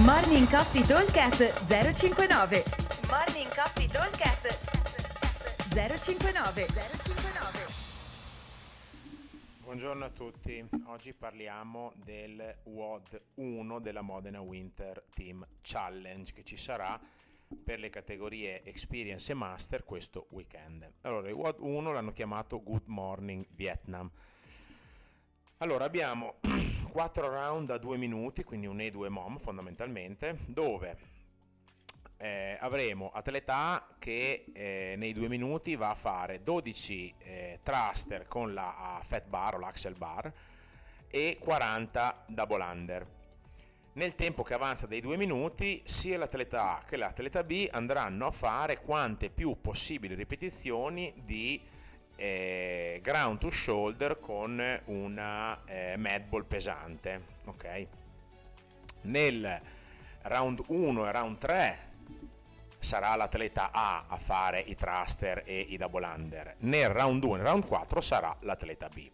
Morning Coffee Talkcast 059 Morning Coffee Talkcast 059 059 Buongiorno a tutti, oggi parliamo del WOD 1 della Modena Winter Team Challenge che ci sarà per le categorie Experience e Master questo weekend. Allora, il WOD 1 l'hanno chiamato Good Morning Vietnam. Allora, abbiamo 4 round a 2 minuti, quindi un E 2 MOM fondamentalmente, dove eh, avremo atleta A che eh, nei due minuti va a fare 12 eh, thruster con la fat bar o l'axel bar e 40 double under. Nel tempo che avanza dei due minuti, sia l'atleta A che l'atleta B andranno a fare quante più possibili ripetizioni di eh, ground to shoulder con una eh, ball pesante. Ok? Nel round 1 e round 3 sarà l'atleta A a fare i thruster e i double under. Nel round 2 e round 4 sarà l'atleta B.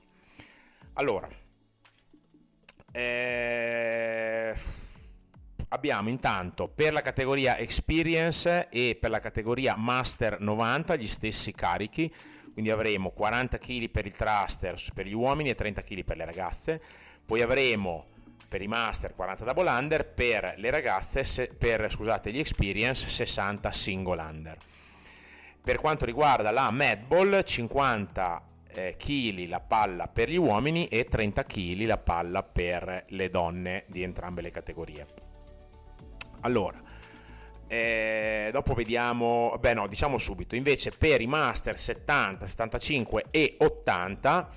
Allora, eh, abbiamo intanto per la categoria Experience e per la categoria Master 90 gli stessi carichi, quindi avremo 40 kg per il thruster per gli uomini e 30 kg per le ragazze, poi avremo per i master 40 double under, per le ragazze, per scusate, gli experience 60 single under. Per quanto riguarda la Madball, 50 eh, kg la palla per gli uomini e 30 kg la palla per le donne di entrambe le categorie. Allora, eh, dopo vediamo, beh no, diciamo subito, invece per i master 70, 75 e 80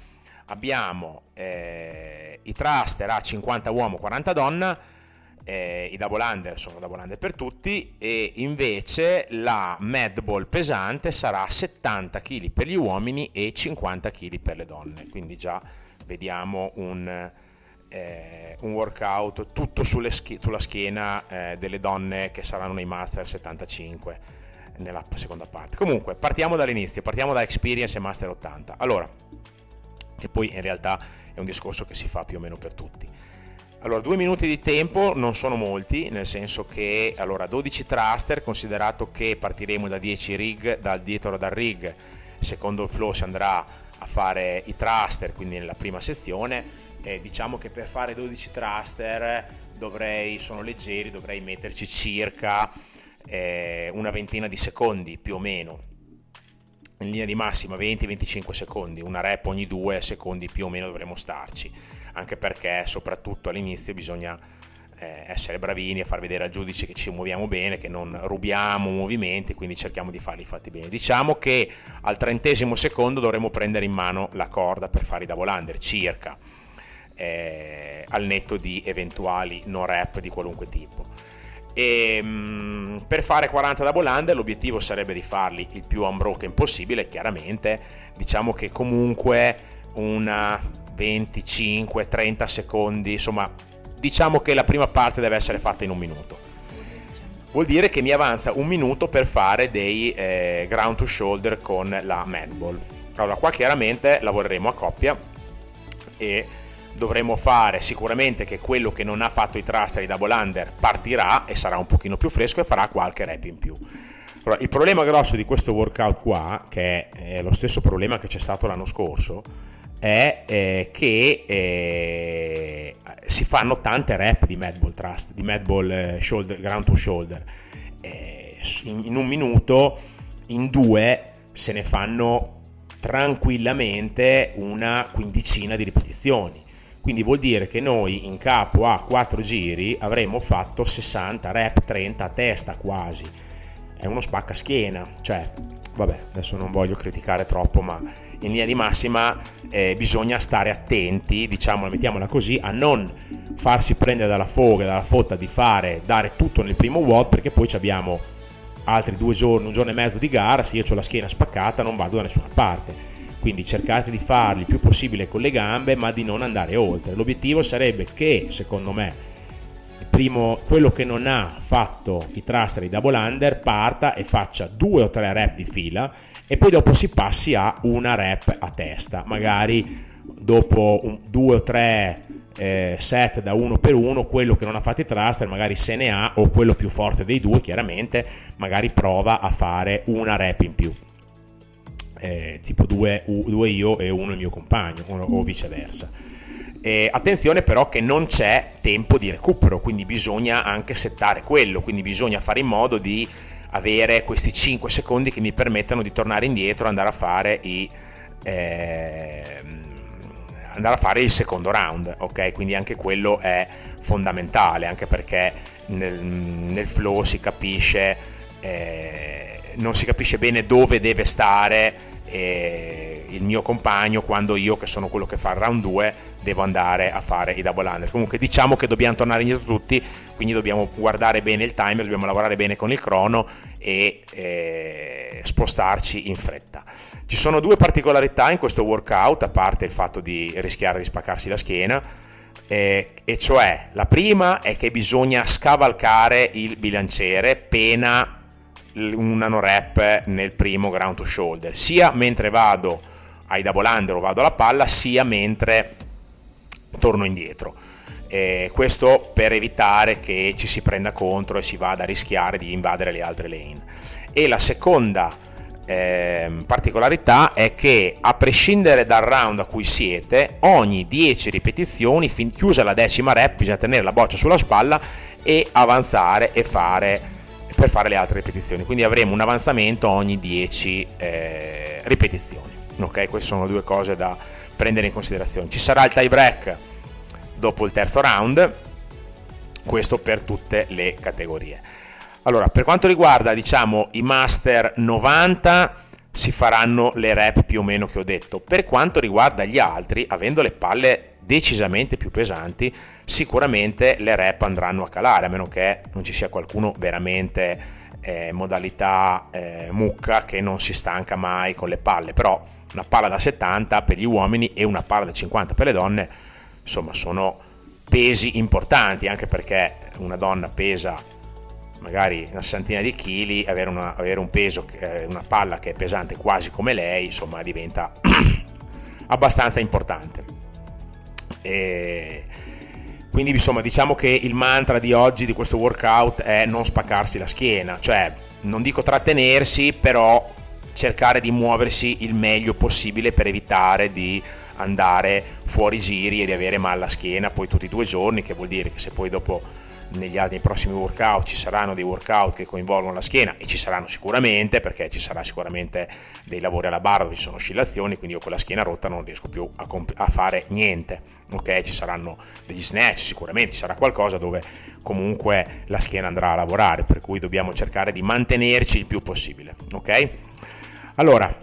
abbiamo eh, i thruster a 50 uomo, 40 donna, eh, i double under sono double under per tutti e invece la Madball pesante sarà 70 kg per gli uomini e 50 kg per le donne, quindi già vediamo un, eh, un workout tutto schi- sulla schiena eh, delle donne che saranno nei Master 75 nella seconda parte. Comunque partiamo dall'inizio, partiamo da Experience e Master 80. Allora, che poi in realtà è un discorso che si fa più o meno per tutti. Allora, due minuti di tempo non sono molti, nel senso che allora 12 thruster, considerato che partiremo da 10 rig, dal dietro dal rig, secondo il flow si andrà a fare i thruster, quindi nella prima sezione, eh, diciamo che per fare 12 thruster dovrei, sono leggeri, dovrei metterci circa eh, una ventina di secondi più o meno. In linea di massima 20-25 secondi, una rep ogni due secondi più o meno dovremo starci, anche perché soprattutto all'inizio bisogna eh, essere bravini a far vedere al giudice che ci muoviamo bene, che non rubiamo movimenti, quindi cerchiamo di farli fatti bene. Diciamo che al trentesimo secondo dovremo prendere in mano la corda per fare i double under, circa, eh, al netto di eventuali no rep di qualunque tipo. E um, per fare 40 double under l'obiettivo sarebbe di farli il più unbroken possibile chiaramente. Diciamo che comunque una 25-30 secondi insomma diciamo che la prima parte deve essere fatta in un minuto. Vuol dire che mi avanza un minuto per fare dei eh, ground to shoulder con la madball. Allora qua chiaramente lavoreremo a coppia e dovremo fare sicuramente che quello che non ha fatto i thruster e i double under partirà e sarà un pochino più fresco e farà qualche rep in più. Allora, il problema grosso di questo workout qua, che è lo stesso problema che c'è stato l'anno scorso, è eh, che eh, si fanno tante rep di Madball Trust, di Madball eh, shoulder, ground to shoulder. Eh, in, in un minuto, in due, se ne fanno tranquillamente una quindicina di ripetizioni quindi vuol dire che noi in capo a 4 giri avremmo fatto 60 rep, 30 a testa quasi. È uno spacca schiena, cioè, vabbè, adesso non voglio criticare troppo, ma in linea di massima eh, bisogna stare attenti, diciamo, mettiamola così, a non farsi prendere dalla foga, dalla fotta di fare, dare tutto nel primo WOD, perché poi abbiamo altri due giorni, un giorno e mezzo di gara, se io ho la schiena spaccata non vado da nessuna parte quindi cercate di farli il più possibile con le gambe, ma di non andare oltre. L'obiettivo sarebbe che, secondo me, primo, quello che non ha fatto i thruster e i double under parta e faccia due o tre rep di fila e poi dopo si passi a una rep a testa, magari dopo un, due o tre eh, set da uno per uno, quello che non ha fatto i thruster magari se ne ha o quello più forte dei due chiaramente magari prova a fare una rep in più. Eh, tipo due, due, io e uno il mio compagno o, o viceversa. Eh, attenzione però che non c'è tempo di recupero, quindi bisogna anche settare quello, quindi bisogna fare in modo di avere questi 5 secondi che mi permettano di tornare indietro e andare a fare i... Eh, andare a fare il secondo round, ok? Quindi anche quello è fondamentale, anche perché nel, nel flow si capisce, eh, non si capisce bene dove deve stare eh, il mio compagno quando io, che sono quello che fa il round 2, devo andare a fare i double under. Comunque diciamo che dobbiamo tornare indietro tutti, quindi dobbiamo guardare bene il timer, dobbiamo lavorare bene con il crono e eh, spostarci in fretta. Ci sono due particolarità in questo workout, a parte il fatto di rischiare di spaccarsi la schiena, eh, e cioè la prima è che bisogna scavalcare il bilanciere pena una no rep nel primo ground to shoulder, sia mentre vado ai double under o vado alla palla, sia mentre torno indietro. Eh, questo per evitare che ci si prenda contro e si vada a rischiare di invadere le altre lane. E la seconda eh, particolarità è che a prescindere dal round a cui siete, ogni 10 ripetizioni, fin chiusa la decima rep, bisogna tenere la boccia sulla spalla e avanzare e fare per fare le altre ripetizioni. Quindi avremo un avanzamento ogni 10 eh, ripetizioni. Ok, queste sono due cose da prendere in considerazione. Ci sarà il tie break dopo il terzo round, questo per tutte le categorie. Allora, per quanto riguarda, diciamo, i master 90 si faranno le rep più o meno che ho detto. Per quanto riguarda gli altri, avendo le palle decisamente più pesanti, sicuramente le rep andranno a calare, a meno che non ci sia qualcuno veramente eh, modalità eh, mucca che non si stanca mai con le palle, però una palla da 70 per gli uomini e una palla da 50 per le donne, insomma sono pesi importanti, anche perché una donna pesa magari una sessantina di chili, avere, una, avere un peso, eh, una palla che è pesante quasi come lei, insomma diventa abbastanza importante. E quindi insomma diciamo che il mantra di oggi di questo workout è non spaccarsi la schiena, cioè non dico trattenersi, però cercare di muoversi il meglio possibile per evitare di andare fuori giri e di avere mal alla schiena poi tutti i due giorni, che vuol dire che se poi dopo negli altri prossimi workout ci saranno dei workout che coinvolgono la schiena e ci saranno sicuramente perché ci sarà sicuramente dei lavori alla barra dove ci sono oscillazioni quindi io con la schiena rotta non riesco più a, comp- a fare niente ok? Ci saranno degli snatch sicuramente ci sarà qualcosa dove comunque la schiena andrà a lavorare per cui dobbiamo cercare di mantenerci il più possibile ok? Allora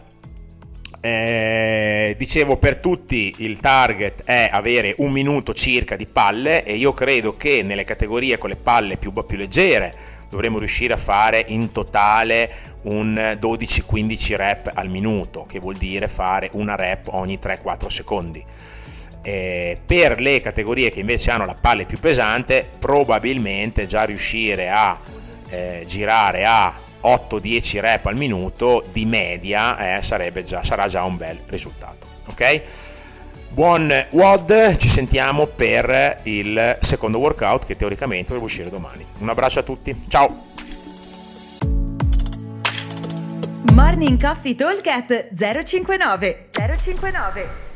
eh, dicevo per tutti il target è avere un minuto circa di palle e io credo che nelle categorie con le palle più, più leggere dovremo riuscire a fare in totale un 12-15 rep al minuto che vuol dire fare una rep ogni 3-4 secondi. Eh, per le categorie che invece hanno la palle più pesante probabilmente già riuscire a eh, girare a 8-10 rep al minuto di media eh, già, sarà già un bel risultato. Ok? Buon WOD, ci sentiamo per il secondo workout che teoricamente dovrebbe uscire domani. Un abbraccio a tutti, ciao! Morning Coffee Talk 059 059